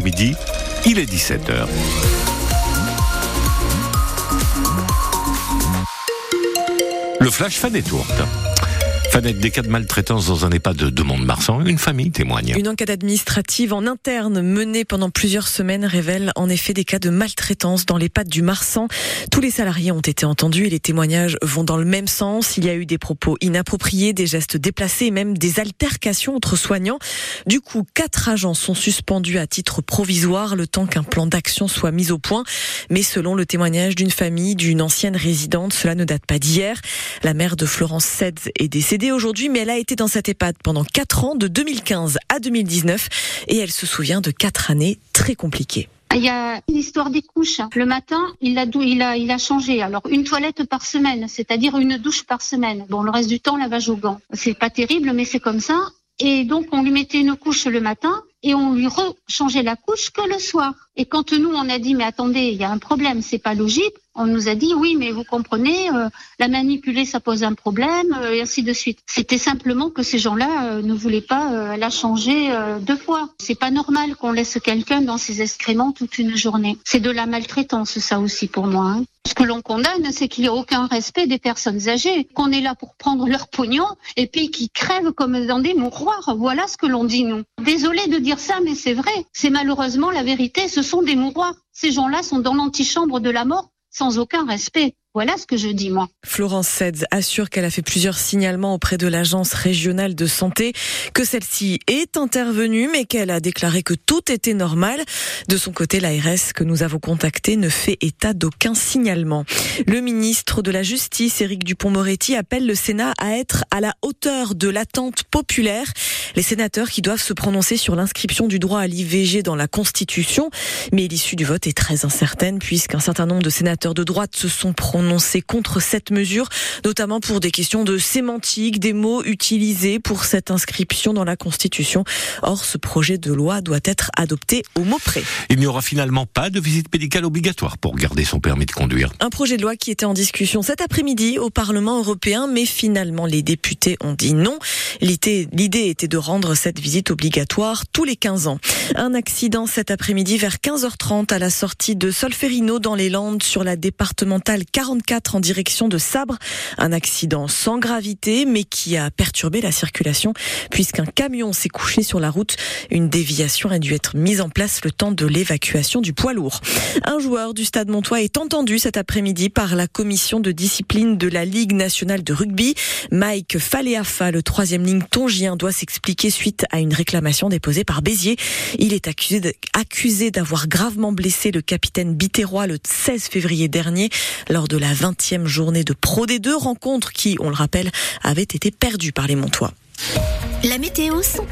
après-midi, il est 17h. Le flash fan est tourte. Fanette, des cas de maltraitance dans un EHPAD de Mont-de-Marsan, une famille témoigne. Une enquête administrative en interne menée pendant plusieurs semaines révèle en effet des cas de maltraitance dans l'EHPAD du Marsan. Tous les salariés ont été entendus et les témoignages vont dans le même sens. Il y a eu des propos inappropriés, des gestes déplacés et même des altercations entre soignants. Du coup, quatre agents sont suspendus à titre provisoire le temps qu'un plan d'action soit mis au point. Mais selon le témoignage d'une famille, d'une ancienne résidente, cela ne date pas d'hier. La mère de Florence Sedz est décédée aujourd'hui, mais elle a été dans cette EHPAD pendant 4 ans, de 2015 à 2019, et elle se souvient de 4 années très compliquées. Il y a l'histoire des couches. Le matin, il a, il a, il a changé. Alors, une toilette par semaine, c'est-à-dire une douche par semaine. Bon, le reste du temps, lavage au gants. C'est pas terrible, mais c'est comme ça. Et donc, on lui mettait une couche le matin et on lui rechangeait la couche que le soir. Et quand nous, on a dit, mais attendez, il y a un problème, c'est pas logique, on nous a dit, oui, mais vous comprenez, euh, la manipuler, ça pose un problème, euh, et ainsi de suite. C'était simplement que ces gens-là euh, ne voulaient pas la changer deux fois. C'est pas normal qu'on laisse quelqu'un dans ses excréments toute une journée. C'est de la maltraitance, ça aussi, pour moi. Hein. Ce que l'on condamne, c'est qu'il n'y a aucun respect des personnes âgées, qu'on est là pour prendre leur pognon et puis qu'ils crèvent comme dans des mouroirs. Voilà ce que l'on dit, nous. Désolé de dire ça, mais c'est vrai. C'est malheureusement la vérité. Ce sont des mouroirs. Ces gens-là sont dans l'antichambre de la mort sans aucun respect. Voilà ce que je dis, moi. Florence Sedz assure qu'elle a fait plusieurs signalements auprès de l'Agence régionale de santé, que celle-ci est intervenue, mais qu'elle a déclaré que tout était normal. De son côté, l'ARS que nous avons contacté ne fait état d'aucun signalement. Le ministre de la Justice, Éric Dupont-Moretti, appelle le Sénat à être à la hauteur de l'attente populaire. Les sénateurs qui doivent se prononcer sur l'inscription du droit à l'IVG dans la Constitution. Mais l'issue du vote est très incertaine puisqu'un certain nombre de sénateurs de droite se sont prononcés prononcé contre cette mesure, notamment pour des questions de sémantique, des mots utilisés pour cette inscription dans la Constitution. Or, ce projet de loi doit être adopté au mot près. Il n'y aura finalement pas de visite médicale obligatoire pour garder son permis de conduire. Un projet de loi qui était en discussion cet après-midi au Parlement européen, mais finalement les députés ont dit non. L'idée était de rendre cette visite obligatoire tous les 15 ans. Un accident cet après-midi vers 15h30 à la sortie de Solferino dans les Landes sur la départementale 40 en direction de Sabre. Un accident sans gravité, mais qui a perturbé la circulation puisqu'un camion s'est couché sur la route. Une déviation a dû être mise en place le temps de l'évacuation du poids lourd. Un joueur du Stade Montois est entendu cet après-midi par la commission de discipline de la Ligue nationale de rugby. Mike Faleafa, le troisième ligne tongien, doit s'expliquer suite à une réclamation déposée par Béziers. Il est accusé d'avoir gravement blessé le capitaine Biterrois le 16 février dernier lors de la 20e journée de Pro D2, rencontre qui, on le rappelle, avait été perdue par les Montois. La météo 100%